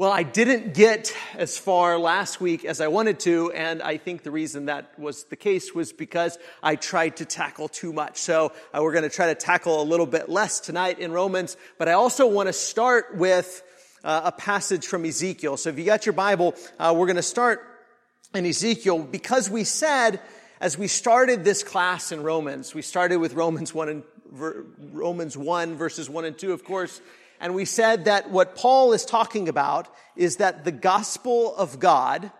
Well, I didn't get as far last week as I wanted to, and I think the reason that was the case was because I tried to tackle too much. So uh, we're going to try to tackle a little bit less tonight in Romans, but I also want to start with uh, a passage from Ezekiel. So if you got your Bible, uh, we're going to start in Ezekiel because we said as we started this class in Romans, we started with Romans 1 and Romans 1 verses 1 and 2, of course, and we said that what Paul is talking about is that the gospel of God,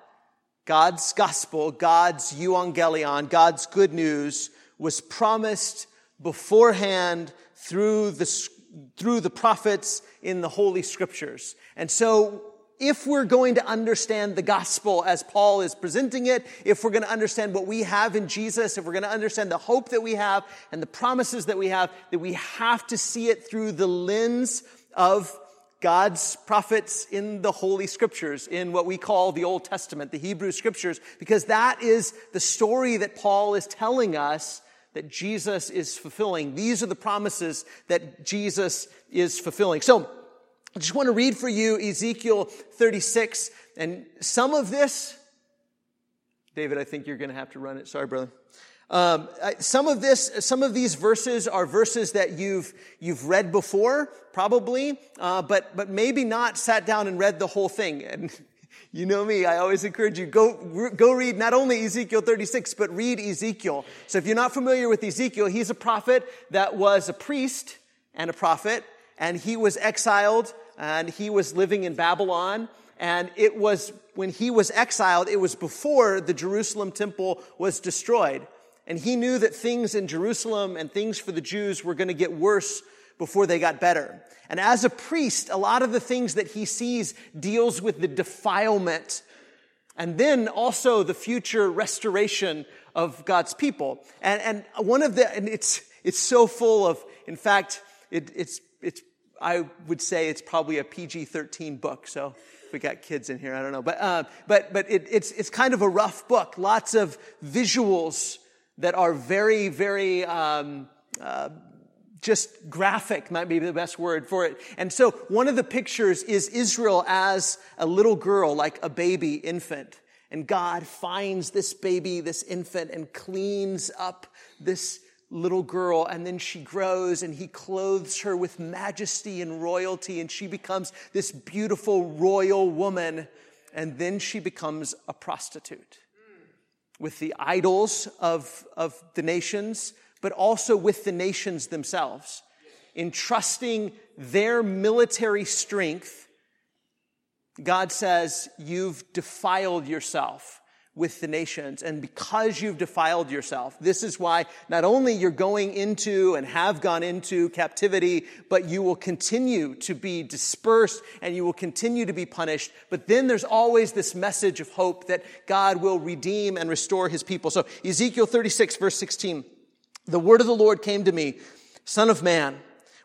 God's gospel, God's euangelion, God's good news was promised beforehand through the, through the prophets in the Holy Scriptures. And so if we're going to understand the gospel as Paul is presenting it, if we're going to understand what we have in Jesus, if we're going to understand the hope that we have and the promises that we have, that we have to see it through the lens of God's prophets in the Holy Scriptures, in what we call the Old Testament, the Hebrew Scriptures, because that is the story that Paul is telling us that Jesus is fulfilling. These are the promises that Jesus is fulfilling. So, I just want to read for you Ezekiel 36, and some of this, David, I think you're going to have to run it. Sorry, brother. Um, some of this, some of these verses are verses that you've you've read before, probably, uh, but but maybe not sat down and read the whole thing. And you know me, I always encourage you go go read not only Ezekiel 36, but read Ezekiel. So if you're not familiar with Ezekiel, he's a prophet that was a priest and a prophet, and he was exiled and he was living in Babylon. And it was when he was exiled, it was before the Jerusalem temple was destroyed. And he knew that things in Jerusalem and things for the Jews were going to get worse before they got better. And as a priest, a lot of the things that he sees deals with the defilement and then also the future restoration of God's people. And, and one of the, and it's, it's so full of, in fact, it, it's, it's, I would say it's probably a PG-13 book. So we got kids in here, I don't know. But, uh, but, but it, it's, it's kind of a rough book. Lots of visuals that are very, very, um, uh, just graphic might be the best word for it. And so one of the pictures is Israel as a little girl, like a baby infant. And God finds this baby, this infant, and cleans up this little girl. And then she grows and he clothes her with majesty and royalty. And she becomes this beautiful royal woman. And then she becomes a prostitute with the idols of, of the nations, but also with the nations themselves, entrusting their military strength. God says, You've defiled yourself with the nations. And because you've defiled yourself, this is why not only you're going into and have gone into captivity, but you will continue to be dispersed and you will continue to be punished. But then there's always this message of hope that God will redeem and restore his people. So Ezekiel 36 verse 16, the word of the Lord came to me, son of man,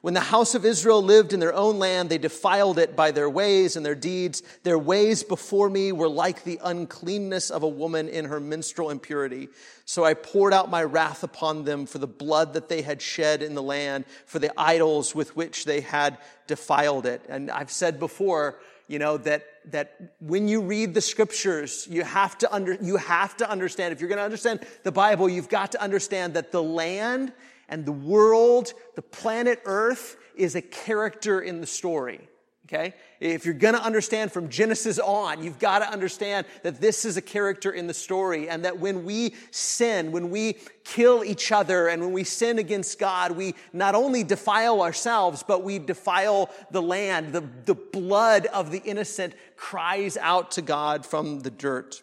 when the house of Israel lived in their own land, they defiled it by their ways and their deeds. Their ways before me were like the uncleanness of a woman in her menstrual impurity. So I poured out my wrath upon them for the blood that they had shed in the land, for the idols with which they had defiled it. And I've said before, you know, that, that when you read the scriptures, you have to under, you have to understand, if you're going to understand the Bible, you've got to understand that the land and the world, the planet Earth, is a character in the story. Okay? If you're gonna understand from Genesis on, you've gotta understand that this is a character in the story and that when we sin, when we kill each other and when we sin against God, we not only defile ourselves, but we defile the land. The, the blood of the innocent cries out to God from the dirt.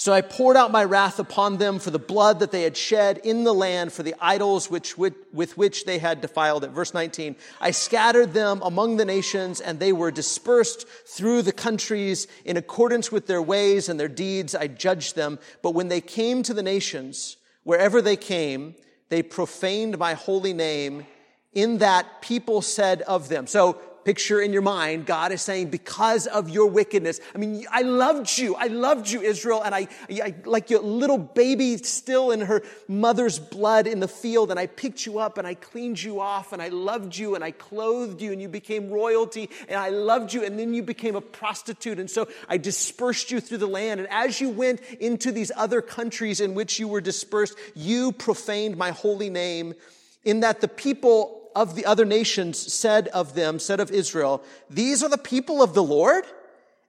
So I poured out my wrath upon them for the blood that they had shed in the land, for the idols which, with, with which they had defiled it. Verse 19. I scattered them among the nations and they were dispersed through the countries in accordance with their ways and their deeds. I judged them. But when they came to the nations, wherever they came, they profaned my holy name in that people said of them. So picture in your mind, God is saying, because of your wickedness. I mean, I loved you. I loved you, Israel. And I, I like your little baby still in her mother's blood in the field. And I picked you up and I cleaned you off and I loved you and I clothed you and you became royalty and I loved you. And then you became a prostitute. And so I dispersed you through the land. And as you went into these other countries in which you were dispersed, you profaned my holy name in that the people of the other nations said of them, said of Israel, these are the people of the Lord,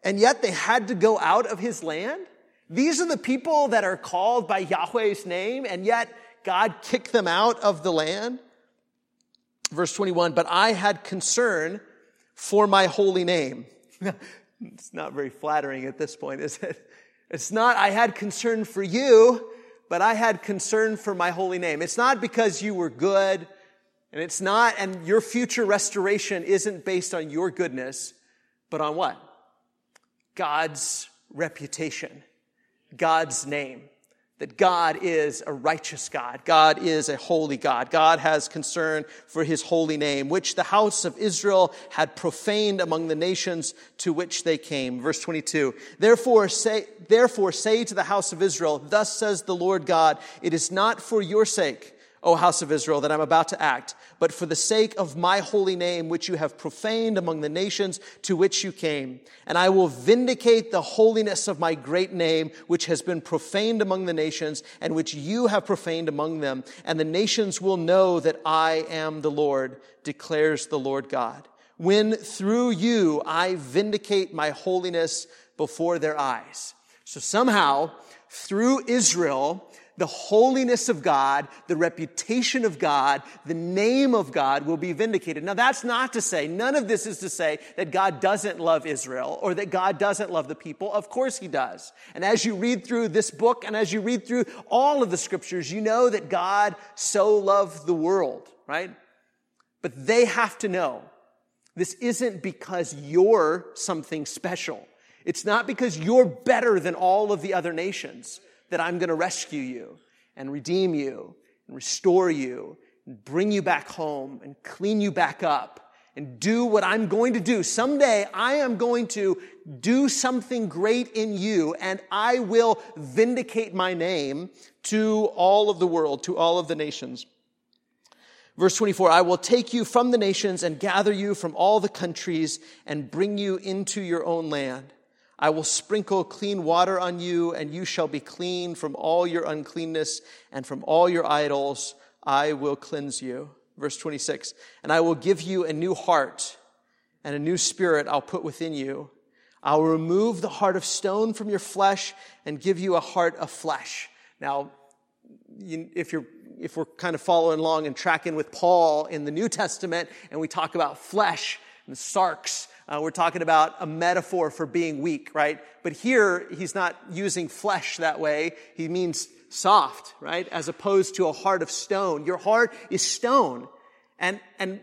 and yet they had to go out of his land? These are the people that are called by Yahweh's name, and yet God kicked them out of the land? Verse 21, but I had concern for my holy name. it's not very flattering at this point, is it? It's not, I had concern for you, but I had concern for my holy name. It's not because you were good and it's not, and your future restoration isn't based on your goodness, but on what? God's reputation, God's name. That God is a righteous God. God is a holy God. God has concern for his holy name, which the house of Israel had profaned among the nations to which they came. Verse 22. Therefore say, therefore say to the house of Israel, thus says the Lord God, it is not for your sake O house of Israel, that I'm about to act, but for the sake of my holy name, which you have profaned among the nations to which you came. And I will vindicate the holiness of my great name, which has been profaned among the nations, and which you have profaned among them. And the nations will know that I am the Lord, declares the Lord God. When through you I vindicate my holiness before their eyes. So somehow, through Israel, the holiness of God, the reputation of God, the name of God will be vindicated. Now, that's not to say, none of this is to say that God doesn't love Israel or that God doesn't love the people. Of course, He does. And as you read through this book and as you read through all of the scriptures, you know that God so loved the world, right? But they have to know this isn't because you're something special. It's not because you're better than all of the other nations that I'm going to rescue you and redeem you and restore you and bring you back home and clean you back up and do what I'm going to do. Someday I am going to do something great in you and I will vindicate my name to all of the world, to all of the nations. Verse 24, I will take you from the nations and gather you from all the countries and bring you into your own land. I will sprinkle clean water on you, and you shall be clean from all your uncleanness and from all your idols. I will cleanse you. Verse 26. And I will give you a new heart, and a new spirit I'll put within you. I'll remove the heart of stone from your flesh and give you a heart of flesh. Now, if you're if we're kind of following along and tracking with Paul in the New Testament, and we talk about flesh and sarx, uh, we're talking about a metaphor for being weak, right? But here, he's not using flesh that way. He means soft, right? As opposed to a heart of stone. Your heart is stone. And, and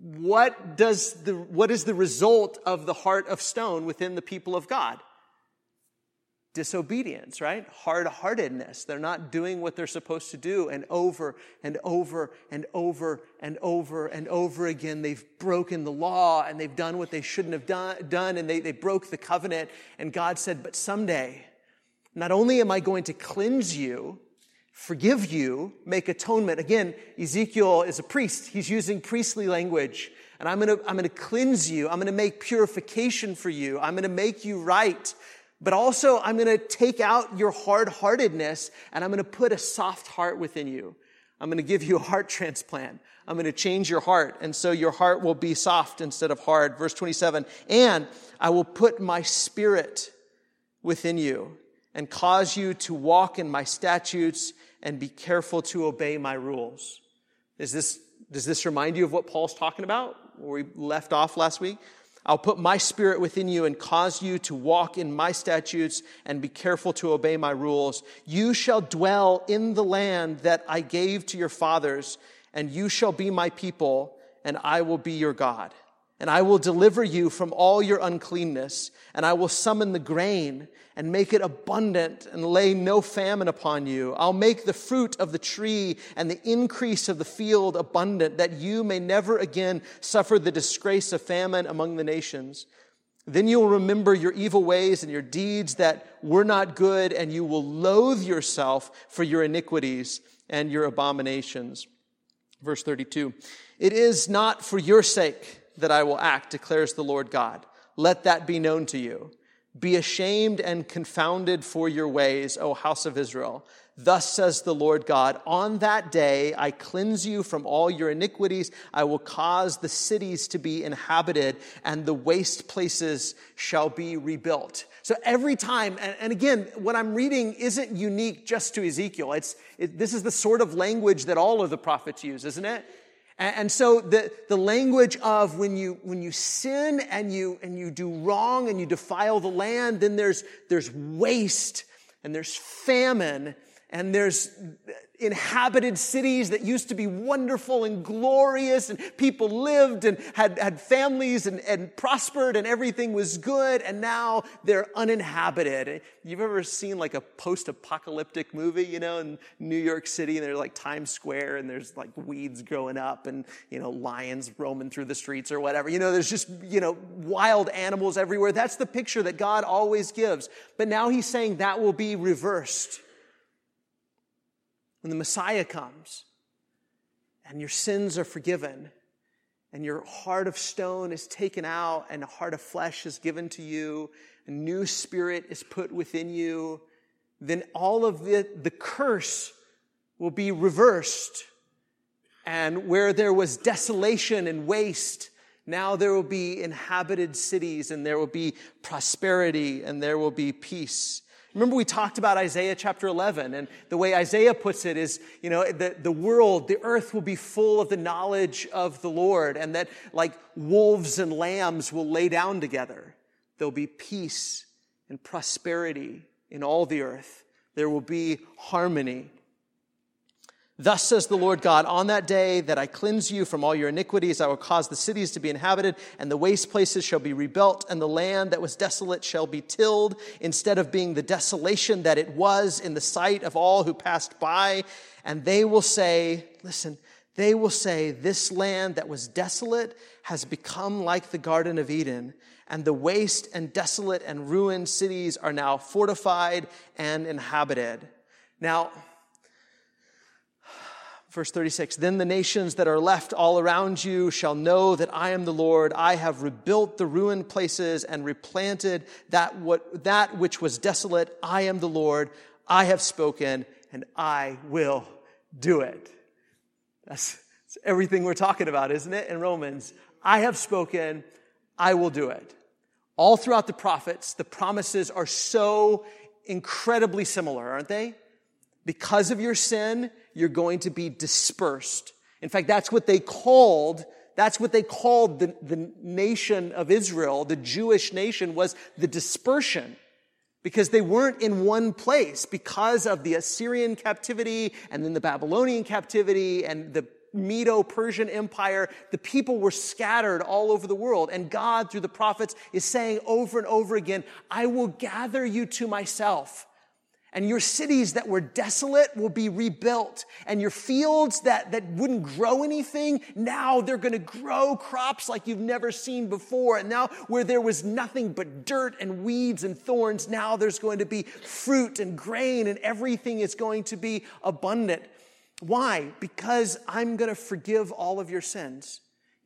what does the, what is the result of the heart of stone within the people of God? Disobedience, right? Hard heartedness. They're not doing what they're supposed to do. And over and over and over and over and over again, they've broken the law and they've done what they shouldn't have done, done and they, they broke the covenant. And God said, But someday, not only am I going to cleanse you, forgive you, make atonement. Again, Ezekiel is a priest. He's using priestly language. And I'm going to, I'm going to cleanse you. I'm going to make purification for you. I'm going to make you right. But also, I'm going to take out your hard heartedness and I'm going to put a soft heart within you. I'm going to give you a heart transplant. I'm going to change your heart. And so your heart will be soft instead of hard. Verse 27. And I will put my spirit within you and cause you to walk in my statutes and be careful to obey my rules. Is this, does this remind you of what Paul's talking about? Where we left off last week? I'll put my spirit within you and cause you to walk in my statutes and be careful to obey my rules. You shall dwell in the land that I gave to your fathers, and you shall be my people, and I will be your God. And I will deliver you from all your uncleanness, and I will summon the grain and make it abundant and lay no famine upon you. I'll make the fruit of the tree and the increase of the field abundant, that you may never again suffer the disgrace of famine among the nations. Then you will remember your evil ways and your deeds that were not good, and you will loathe yourself for your iniquities and your abominations. Verse 32 It is not for your sake that I will act, declares the Lord God. Let that be known to you. Be ashamed and confounded for your ways, O house of Israel. Thus says the Lord God, on that day I cleanse you from all your iniquities. I will cause the cities to be inhabited and the waste places shall be rebuilt. So every time, and, again, what I'm reading isn't unique just to Ezekiel. It's, it, this is the sort of language that all of the prophets use, isn't it? And, so the, the language of when you, when you sin and you, and you do wrong and you defile the land, then there's, there's waste and there's famine and there's inhabited cities that used to be wonderful and glorious and people lived and had, had families and, and prospered and everything was good and now they're uninhabited. You've ever seen like a post-apocalyptic movie, you know, in New York City and there's like Times Square and there's like weeds growing up and, you know, lions roaming through the streets or whatever. You know, there's just, you know, wild animals everywhere. That's the picture that God always gives. But now he's saying that will be reversed when the Messiah comes and your sins are forgiven and your heart of stone is taken out and a heart of flesh is given to you, a new spirit is put within you, then all of the, the curse will be reversed. And where there was desolation and waste, now there will be inhabited cities and there will be prosperity and there will be peace. Remember, we talked about Isaiah chapter 11, and the way Isaiah puts it is, you know, the, the world, the earth will be full of the knowledge of the Lord, and that like wolves and lambs will lay down together. There'll be peace and prosperity in all the earth. There will be harmony. Thus says the Lord God, on that day that I cleanse you from all your iniquities, I will cause the cities to be inhabited, and the waste places shall be rebuilt, and the land that was desolate shall be tilled, instead of being the desolation that it was in the sight of all who passed by. And they will say, listen, they will say, this land that was desolate has become like the Garden of Eden, and the waste and desolate and ruined cities are now fortified and inhabited. Now, Verse 36 Then the nations that are left all around you shall know that I am the Lord. I have rebuilt the ruined places and replanted that, what, that which was desolate. I am the Lord. I have spoken and I will do it. That's, that's everything we're talking about, isn't it? In Romans, I have spoken, I will do it. All throughout the prophets, the promises are so incredibly similar, aren't they? Because of your sin, you're going to be dispersed. In fact, that's what they called, that's what they called the, the nation of Israel, the Jewish nation was the dispersion. Because they weren't in one place because of the Assyrian captivity and then the Babylonian captivity and the Medo Persian Empire, the people were scattered all over the world. And God, through the prophets, is saying over and over again, I will gather you to myself. And your cities that were desolate will be rebuilt. And your fields that, that wouldn't grow anything, now they're going to grow crops like you've never seen before. And now where there was nothing but dirt and weeds and thorns, now there's going to be fruit and grain and everything is going to be abundant. Why? Because I'm going to forgive all of your sins.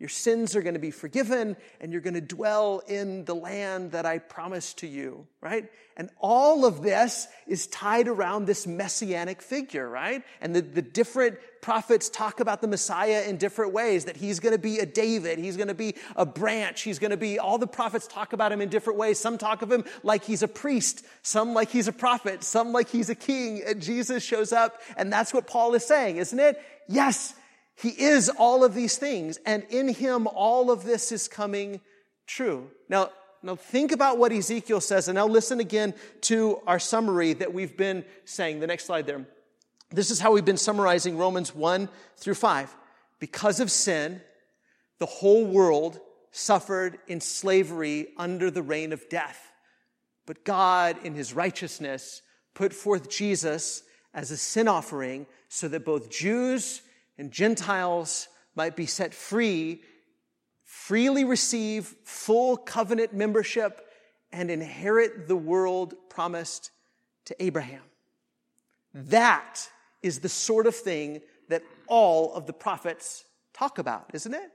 Your sins are going to be forgiven and you're going to dwell in the land that I promised to you, right? And all of this is tied around this messianic figure, right? And the, the different prophets talk about the Messiah in different ways, that he's going to be a David, he's going to be a branch, he's going to be, all the prophets talk about him in different ways. Some talk of him like he's a priest, some like he's a prophet, some like he's a king. And Jesus shows up, and that's what Paul is saying, isn't it? Yes, he is all of these things, and in him all of this is coming true. Now, now think about what Ezekiel says, and now listen again to our summary that we've been saying. The next slide there. This is how we've been summarizing Romans 1 through 5. Because of sin, the whole world suffered in slavery under the reign of death. But God, in his righteousness, put forth Jesus as a sin offering so that both Jews and Gentiles might be set free, freely receive full covenant membership, and inherit the world promised to Abraham. That is the sort of thing that all of the prophets talk about, isn't it?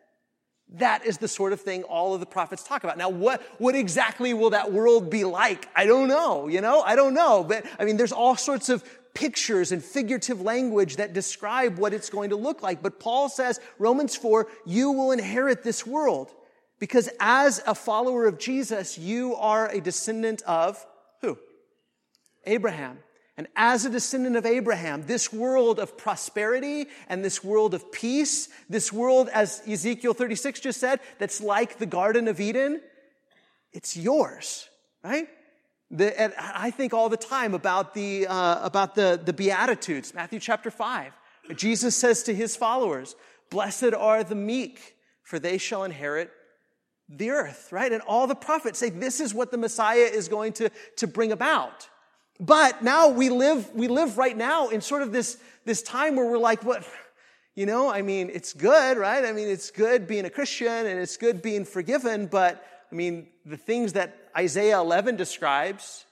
That is the sort of thing all of the prophets talk about. Now, what, what exactly will that world be like? I don't know, you know? I don't know. But, I mean, there's all sorts of pictures and figurative language that describe what it's going to look like. But Paul says, Romans 4, you will inherit this world. Because as a follower of Jesus, you are a descendant of who? Abraham. And as a descendant of Abraham, this world of prosperity and this world of peace, this world, as Ezekiel 36 just said, that's like the Garden of Eden, it's yours, right? The, I think all the time about the, uh, about the, the Beatitudes, Matthew chapter 5. Jesus says to his followers, Blessed are the meek, for they shall inherit the earth, right? And all the prophets say this is what the Messiah is going to, to bring about. But now we live, we live right now in sort of this, this time where we're like, what, you know, I mean, it's good, right? I mean, it's good being a Christian and it's good being forgiven, but I mean, the things Isaiah 11 describes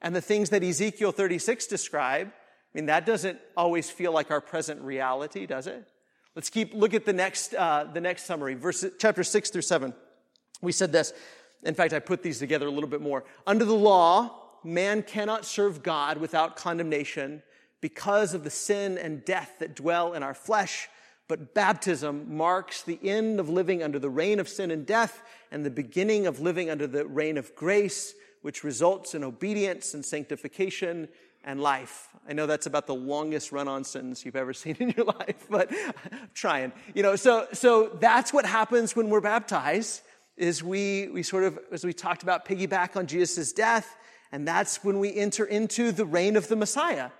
and the things that Ezekiel 36 describe, I mean, that doesn't always feel like our present reality, does it? Let's keep, look at the next, uh, the next summary, verse, chapter 6 through 7. We said this. In fact, I put these together a little bit more. Under the law, man cannot serve God without condemnation because of the sin and death that dwell in our flesh. But baptism marks the end of living under the reign of sin and death and the beginning of living under the reign of grace, which results in obedience and sanctification and life. I know that's about the longest run-on sentence you've ever seen in your life, but I'm trying. You know, so so that's what happens when we're baptized is we we sort of as we talked about piggyback on Jesus' death and that's when we enter into the reign of the Messiah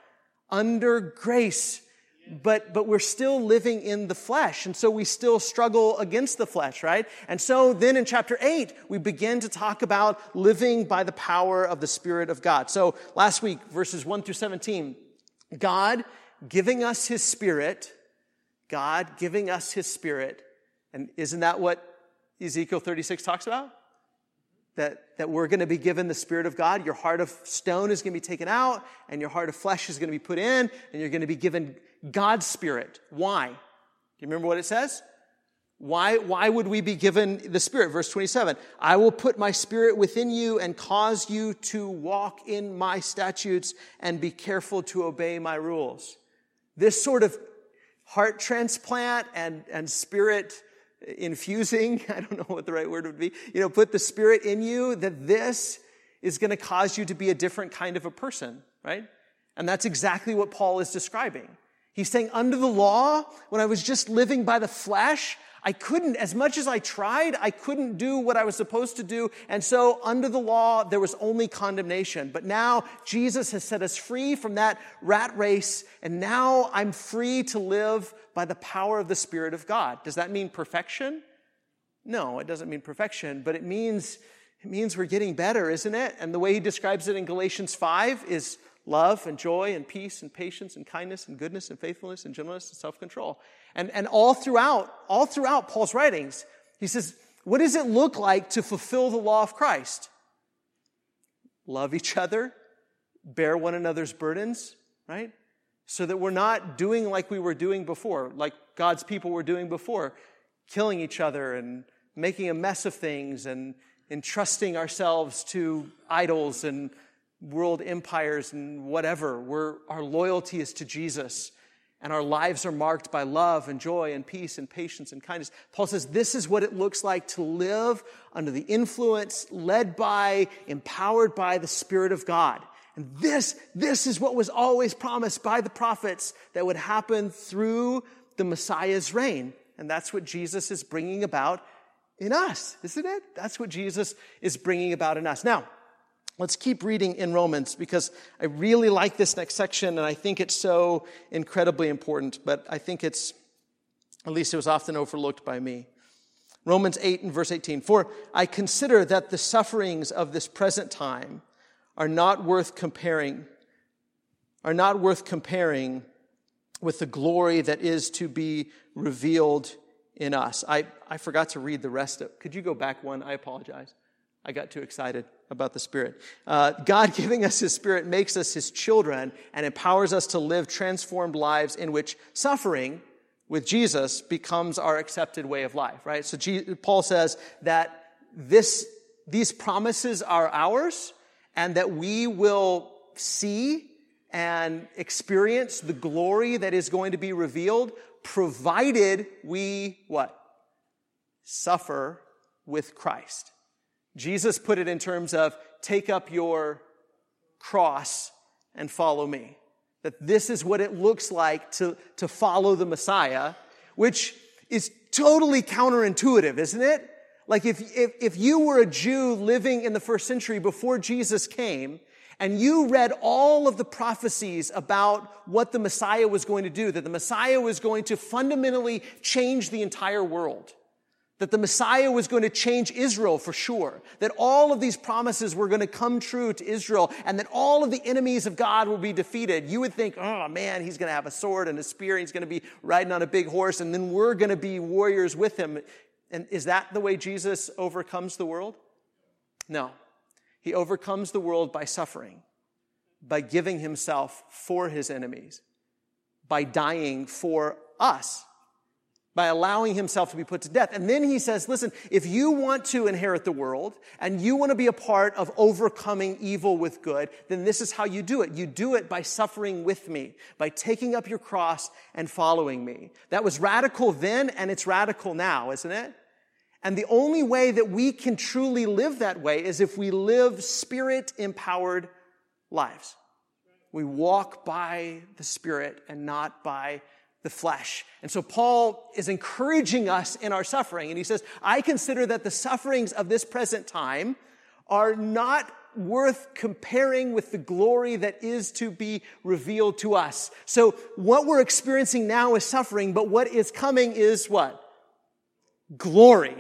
under grace. But, but we're still living in the flesh. And so we still struggle against the flesh, right? And so then in chapter 8, we begin to talk about living by the power of the Spirit of God. So last week, verses 1 through 17, God giving us His Spirit, God giving us His Spirit. And isn't that what Ezekiel 36 talks about? that, that we're going to be given the Spirit of God. Your heart of stone is going to be taken out, and your heart of flesh is going to be put in, and you're going to be given God's Spirit. Why? Do you remember what it says? Why, why would we be given the Spirit? Verse 27 I will put my Spirit within you and cause you to walk in my statutes and be careful to obey my rules. This sort of heart transplant and, and spirit infusing, I don't know what the right word would be, you know, put the Spirit in you, that this is going to cause you to be a different kind of a person, right? And that's exactly what Paul is describing. He's saying, under the law, when I was just living by the flesh, I couldn't, as much as I tried, I couldn't do what I was supposed to do. And so under the law, there was only condemnation. But now Jesus has set us free from that rat race. And now I'm free to live by the power of the Spirit of God. Does that mean perfection? No, it doesn't mean perfection, but it means, it means we're getting better, isn't it? And the way he describes it in Galatians 5 is love and joy and peace and patience and kindness and goodness and faithfulness and gentleness and self-control. And, and all throughout, all throughout Paul's writings, he says, what does it look like to fulfill the law of Christ? Love each other, bear one another's burdens, right? so that we're not doing like we were doing before, like God's people were doing before, killing each other and making a mess of things and entrusting ourselves to idols and world empires and whatever. We're, our loyalty is to Jesus. And our lives are marked by love and joy and peace and patience and kindness. Paul says this is what it looks like to live under the influence, led by, empowered by the Spirit of God. And this, this is what was always promised by the prophets that would happen through the Messiah's reign. And that's what Jesus is bringing about in us, isn't it? That's what Jesus is bringing about in us. Now, let's keep reading in Romans because I really like this next section and I think it's so incredibly important, but I think it's, at least it was often overlooked by me. Romans 8 and verse 18. For I consider that the sufferings of this present time are not worth comparing, are not worth comparing with the glory that is to be revealed in us. I, I forgot to read the rest of Could you go back one? I apologize. I got too excited about the Spirit. Uh, God giving us His Spirit makes us His children and empowers us to live transformed lives in which suffering with Jesus becomes our accepted way of life, right? So Paul says that this, these promises are ours and that we will see and experience the glory that is going to be revealed provided we what? Suffer with Christ. Jesus put it in terms of take up your cross and follow me. That this is what it looks like to, to follow the Messiah, which is totally counterintuitive, isn't it? Like if, if, if you were a Jew living in the first century before Jesus came, and you read all of the prophecies about what the Messiah was going to do, that the Messiah was going to fundamentally change the entire world, that the Messiah was going to change Israel for sure, that all of these promises were going to come true to Israel, and that all of the enemies of God will be defeated, you would think, oh man, he's going to have a sword and a spear, and he's going to be riding on a big horse, and then we're going to be warriors with him. And is that the way Jesus overcomes the world? No. He overcomes the world by suffering, by giving himself for his enemies, by dying for us, by allowing himself to be put to death. And then he says, listen, if you want to inherit the world and you want to be a part of overcoming evil with good, then this is how you do it. You do it by suffering with me, by taking up your cross and following me. That was radical then and it's radical now, isn't it? And the only way that we can truly live that way is if we live spirit empowered lives. We walk by the spirit and not by the flesh. And so Paul is encouraging us in our suffering. And he says, I consider that the sufferings of this present time are not worth comparing with the glory that is to be revealed to us. So what we're experiencing now is suffering, but what is coming is what? Glory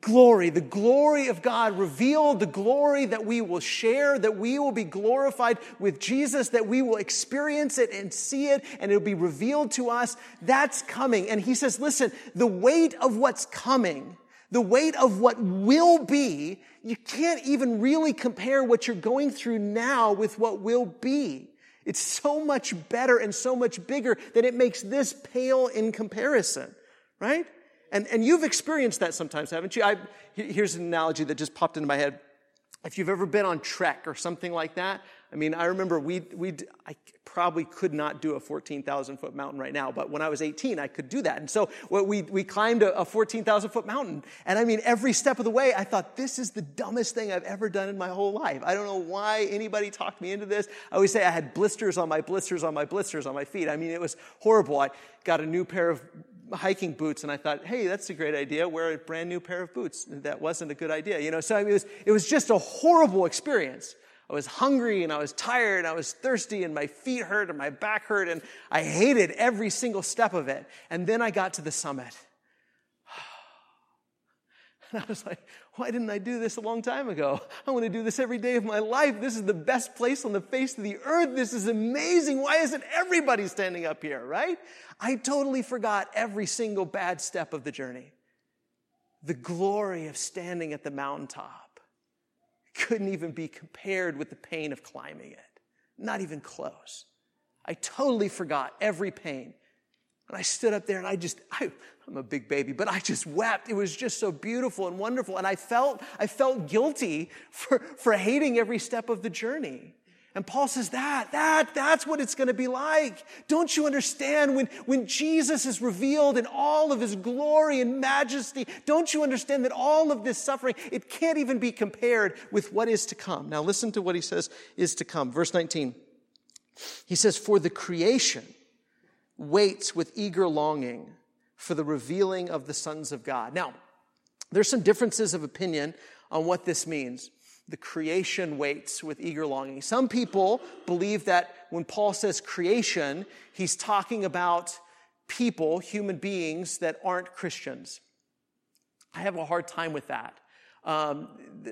glory, the glory of God revealed, the glory that we will share, that we will be glorified with Jesus, that we will experience it and see it, and it'll be revealed to us. That's coming. And he says, listen, the weight of what's coming, the weight of what will be, you can't even really compare what you're going through now with what will be. It's so much better and so much bigger that it makes this pale in comparison, right? And, and you've experienced that sometimes, haven't you? I, here's an analogy that just popped into my head. If you've ever been on Trek or something like that, I mean, I remember we, we, I probably could not do a 14,000 foot mountain right now, but when I was 18, I could do that. And so we, we climbed a, a 14,000 foot mountain. And I mean, every step of the way, I thought, this is the dumbest thing I've ever done in my whole life. I don't know why anybody talked me into this. I always say I had blisters on my blisters on my blisters on my feet. I mean, it was horrible. I got a new pair of hiking boots and I thought, hey, that's a great idea. Wear a brand new pair of boots. That wasn't a good idea. You know, so I mean, it, was, it was just a horrible experience. I was hungry and I was tired and I was thirsty and my feet hurt and my back hurt and I hated every single step of it. And then I got to the summit. And I was like, why didn't I do this a long time ago? I want to do this every day of my life. This is the best place on the face of the earth. This is amazing. Why isn't everybody standing up here, right? I totally forgot every single bad step of the journey. The glory of standing at the mountaintop couldn't even be compared with the pain of climbing it. Not even close. I totally forgot every pain. And I stood up there and I just, I, I'm a big baby, but I just wept. It was just so beautiful and wonderful. And I felt, I felt guilty for, for hating every step of the journey. And Paul says that, that, that's what it's going to be like. Don't you understand when, when Jesus is revealed in all of his glory and majesty? Don't you understand that all of this suffering, it can't even be compared with what is to come? Now listen to what he says is to come. Verse 19. He says, for the creation waits with eager longing for the revealing of the sons of God. Now, there's some differences of opinion on what this means. The creation waits with eager longing. Some people believe that when Paul says creation, he's talking about people, human beings that aren't Christians. I have a hard time with that. Um,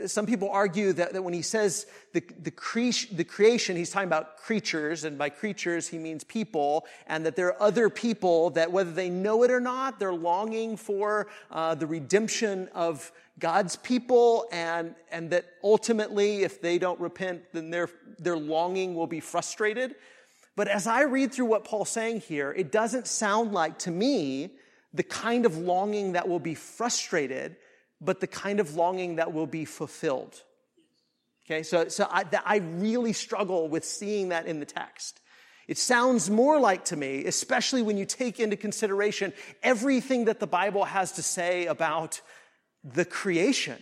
some people argue that, that when he says the, the, cre- the, creation, he's talking about creatures, and by creatures he means people, and that there are other people that, whether they know it or not, they're longing for uh, the redemption of God's people, and, and that ultimately, if they don't repent, then their, their longing will be frustrated. But as I read through what Paul's saying here, it doesn't sound like to me the kind of longing that will be frustrated but the kind of longing that will be fulfilled. Okay, so, so I, I really struggle with seeing that in the text. It sounds more like to me, especially when you take into consideration everything that the Bible has to say about the creation,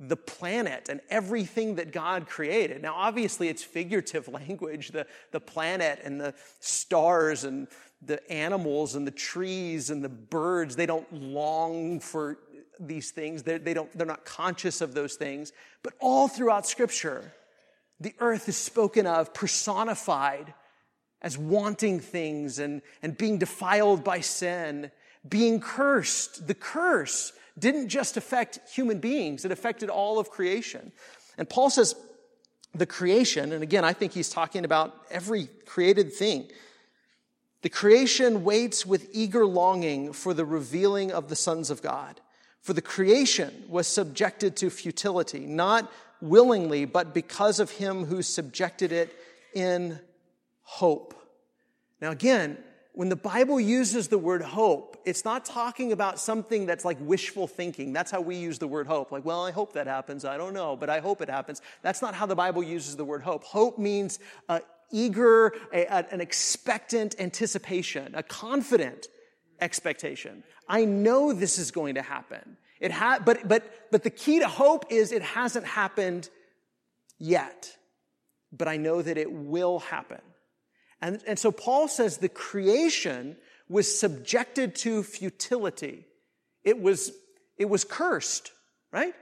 the planet, and everything that God created. Now, obviously, it's figurative language the, the planet and the stars and the animals and the trees and the birds. They don't long for these things. They're, they don't, they're not conscious of those things. But all throughout Scripture, the earth is spoken of, personified as wanting things and, and being defiled by sin, being cursed. The curse didn't just affect human beings, it affected all of creation. And Paul says, the creation, and again, I think he's talking about every created thing. The creation waits with eager longing for the revealing of the sons of God. For the creation was subjected to futility, not willingly, but because of him who subjected it in hope. Now, again, when the Bible uses the word hope, it's not talking about something that's like wishful thinking. That's how we use the word hope. Like, well, I hope that happens. I don't know, but I hope it happens. That's not how the Bible uses the word hope. Hope means uh, eager, a, a, an expectant anticipation, a confident expectation. I know this is going to happen. It ha- but, but, but the key to hope is it hasn't happened yet, but I know that it will happen. And, and so Paul says the creation was subjected to futility. It was, it was cursed, right?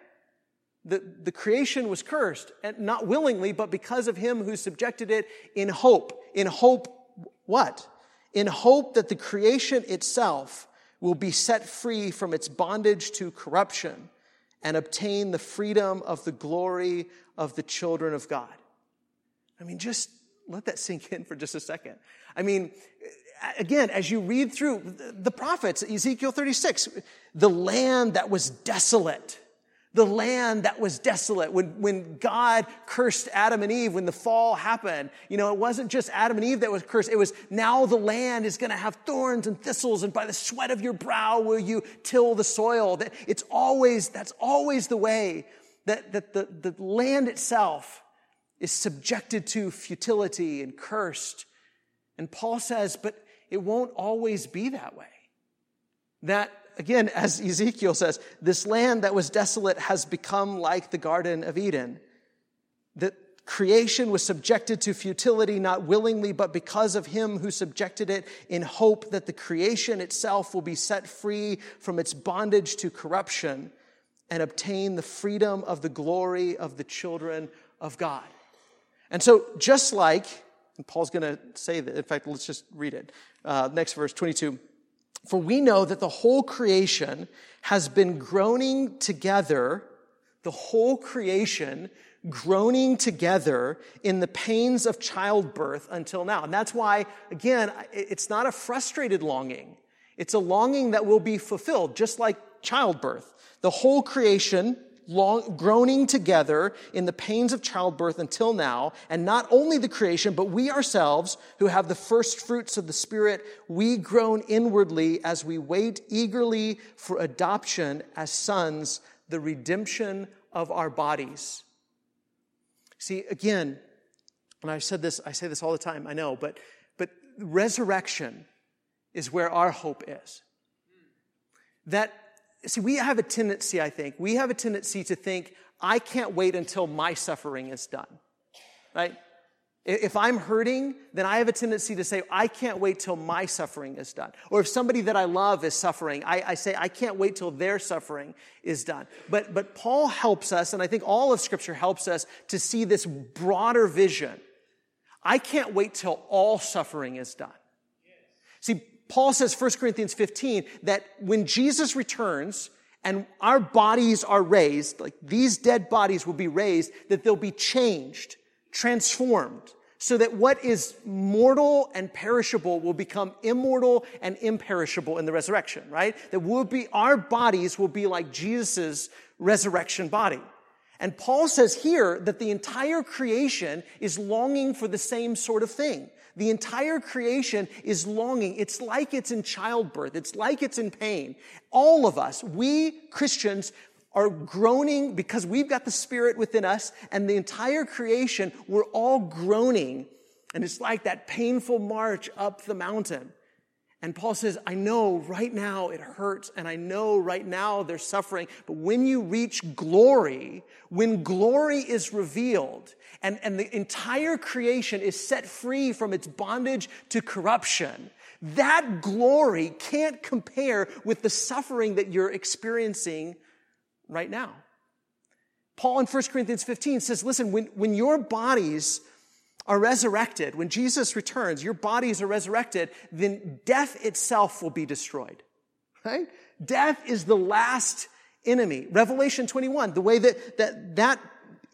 The, the creation was cursed, and not willingly, but because of him who subjected it in hope. In hope, what? In hope that the creation itself will be set free from its bondage to corruption and obtain the freedom of the glory of the children of God. I mean, just let that sink in for just a second. I mean, again, as you read through the prophets, Ezekiel 36, the land that was desolate, the land that was desolate. When, when God cursed Adam and Eve, when the fall happened, you know, it wasn't just Adam and Eve that was cursed. It was now the land is going to have thorns and thistles, and by the sweat of your brow will you till the soil. That it's always, that's always the way that, that the, the land itself is subjected to futility and cursed. And Paul says, but it won't always be that way. That again, as Ezekiel says, this land that was desolate has become like the Garden of Eden. That creation was subjected to futility not willingly, but because of him who subjected it in hope that the creation itself will be set free from its bondage to corruption and obtain the freedom of the glory of the children of God. And so, just like, and Paul's going to say that, in fact, let's just read it. Uh, next verse, 22. For we know that the whole creation has been groaning together, the whole creation groaning together in the pains of childbirth until now. And that's why, again, it's not a frustrated longing. It's a longing that will be fulfilled, just like childbirth. The whole creation long, groaning together in the pains of childbirth until now, and not only the creation, but we ourselves who have the first fruits of the Spirit, we groan inwardly as we wait eagerly for adoption as sons, the redemption of our bodies. See, again, and I've said this, I say this all the time, I know, but, but resurrection is where our hope is. That see, we have a tendency, I think, we have a tendency to think, I can't wait until my suffering is done. Right? If I'm hurting, then I have a tendency to say, I can't wait till my suffering is done. Or if somebody that I love is suffering, I, I, say, I can't wait till their suffering is done. But, but Paul helps us, and I think all of Scripture helps us to see this broader vision. I can't wait till all suffering is done. See, Paul says, 1 Corinthians 15, that when Jesus returns and our bodies are raised, like these dead bodies will be raised, that they'll be changed, transformed, so that what is mortal and perishable will become immortal and imperishable in the resurrection, right? That will be, our bodies will be like Jesus' resurrection body. And Paul says here that the entire creation is longing for the same sort of thing. The entire creation is longing. It's like it's in childbirth. It's like it's in pain. All of us, we Christians, are groaning because we've got the Spirit within us, and the entire creation, we're all groaning. And it's like that painful march up the mountain. And Paul says, I know right now it hurts, and I know right now they're suffering, but when you reach glory, when glory is revealed, and, and the entire creation is set free from its bondage to corruption, that glory can't compare with the suffering that you're experiencing right now. Paul in 1 Corinthians 15 says, listen, when, when your bodies are resurrected, when Jesus returns, your bodies are resurrected, then death itself will be destroyed. Right? Death is the last enemy. Revelation 21, the way that, that that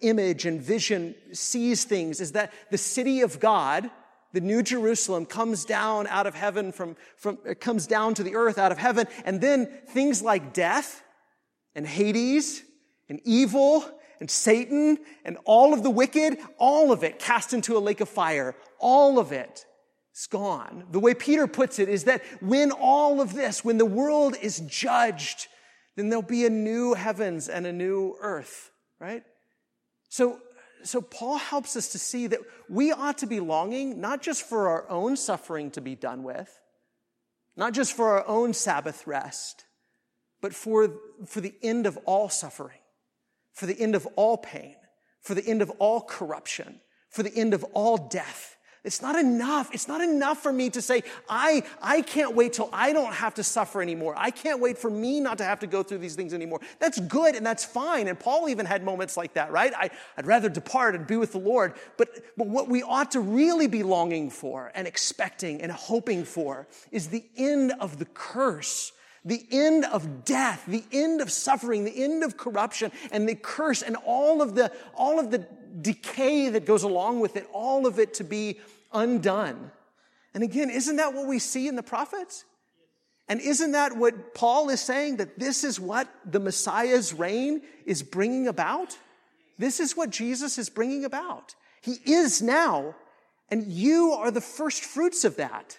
image and vision sees things is that the city of God, the New Jerusalem, comes down out of heaven from, from, it comes down to the earth out of heaven, and then things like death, and Hades and evil and Satan and all of the wicked, all of it cast into a lake of fire. All of it is gone. The way Peter puts it is that when all of this, when the world is judged, then there'll be a new heavens and a new earth, right? So, so Paul helps us to see that we ought to be longing not just for our own suffering to be done with, not just for our own Sabbath rest, but for, for the end of all suffering, for the end of all pain, for the end of all corruption, for the end of all death. It's not enough. It's not enough for me to say, I, I can't wait till I don't have to suffer anymore. I can't wait for me not to have to go through these things anymore. That's good and that's fine. And Paul even had moments like that, right? I, would rather depart and be with the Lord. But, but what we ought to really be longing for and expecting and hoping for is the end of the curse the end of death, the end of suffering, the end of corruption, and the curse, and all of the, all of the decay that goes along with it, all of it to be undone. And again, isn't that what we see in the prophets? And isn't that what Paul is saying? That this is what the Messiah's reign is bringing about? This is what Jesus is bringing about. He is now, and you are the first fruits of that.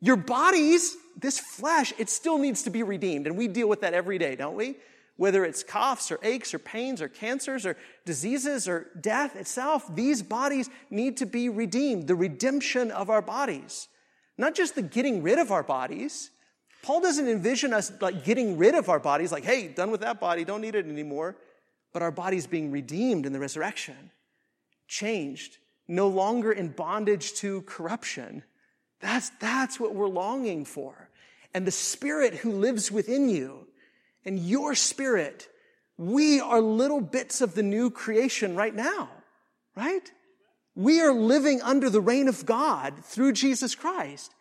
Your bodies this flesh, it still needs to be redeemed. And we deal with that every day, don't we? Whether it's coughs or aches or pains or cancers or diseases or death itself, these bodies need to be redeemed. The redemption of our bodies. Not just the getting rid of our bodies. Paul doesn't envision us like getting rid of our bodies, like, hey, done with that body, don't need it anymore. But our bodies being redeemed in the resurrection, changed, no longer in bondage to corruption that's, that's what we're longing for. And the spirit who lives within you and your spirit, we are little bits of the new creation right now, right? We are living under the reign of God through Jesus Christ.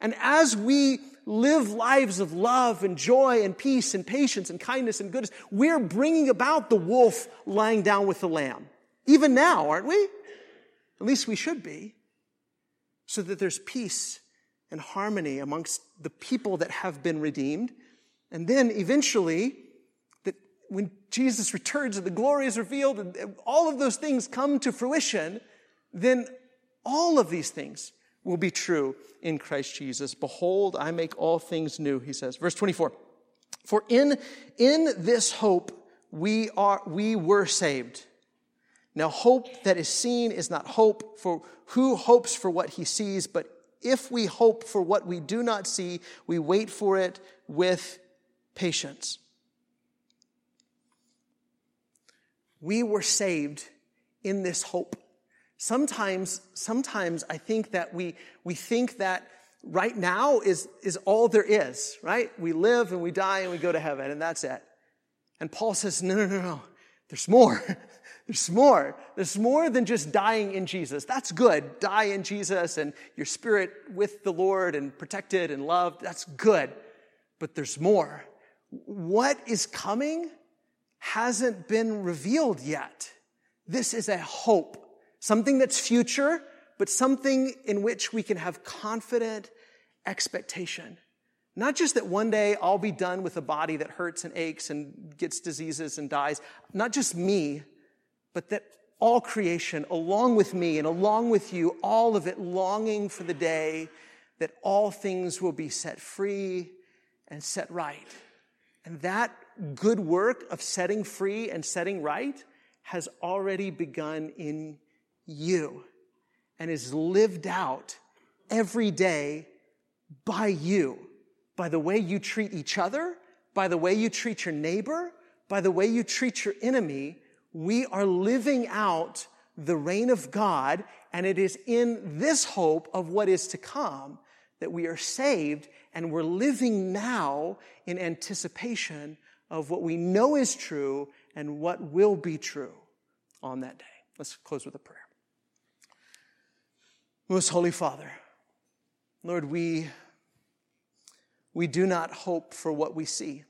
And as we live lives of love and joy and peace and patience and kindness and goodness, we're bringing about the wolf lying down with the lamb. Even now, aren't we? At least we should be so that there's peace and harmony amongst the people that have been redeemed. And then eventually, that when Jesus returns and the glory is revealed and all of those things come to fruition, then all of these things will be true in Christ Jesus. Behold, I make all things new, he says. Verse 24. For in, in this hope we are, we were saved. Now, hope that is seen is not hope, for who hopes for what he sees? But if we hope for what we do not see, we wait for it with patience. We were saved in this hope. Sometimes, sometimes I think that we, we think that right now is, is all there is, right? We live and we die and we go to heaven and that's it. And Paul says, no, no, no, no. There's more. There's more. There's more than just dying in Jesus. That's good. Die in Jesus and your spirit with the Lord and protected and loved. That's good. But there's more. what is coming hasn't been revealed yet. This is a hope, something that's future, but something in which we can have confident expectation. Not just that one day I'll be done with a body that hurts and aches and gets diseases and dies. Not just me, but that all creation, along with me and along with you, all of it longing for the day that all things will be set free and set right. And that good work of setting free and setting right has already begun in you and is lived out every day by you, by the way you treat each other, by the way you treat your neighbor, by the way you treat your enemy. We are living out the reign of God, and it is in this hope of what is to come that we are saved and we're living now in anticipation of what we know is true and what will be true on that day. Let's close with a prayer. Most Holy Father, Lord, we, we do not hope for what we see.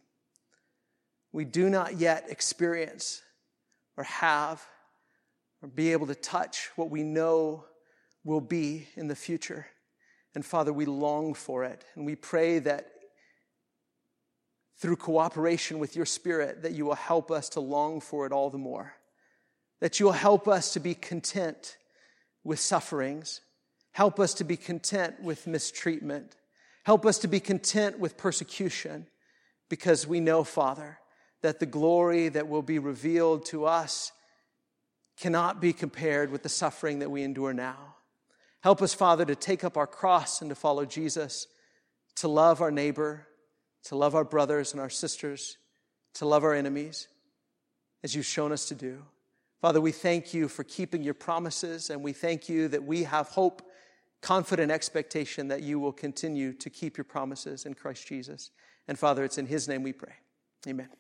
We do not yet experience or have or be able to touch what we know will be in the future. And Father, we long for it. And we pray that through cooperation with your Spirit, that you will help us to long for it all the more. That you will help us to be content with sufferings. Help us to be content with mistreatment. Help us to be content with persecution because we know, Father, that the glory that will be revealed to us cannot be compared with the suffering that we endure now. Help us, Father, to take up our cross and to follow Jesus, to love our neighbor, to love our brothers and our sisters, to love our enemies, as you've shown us to do. Father, we thank you for keeping your promises, and we thank you that we have hope, confident expectation that you will continue to keep your promises in Christ Jesus. And Father, it's in his name we pray. Amen.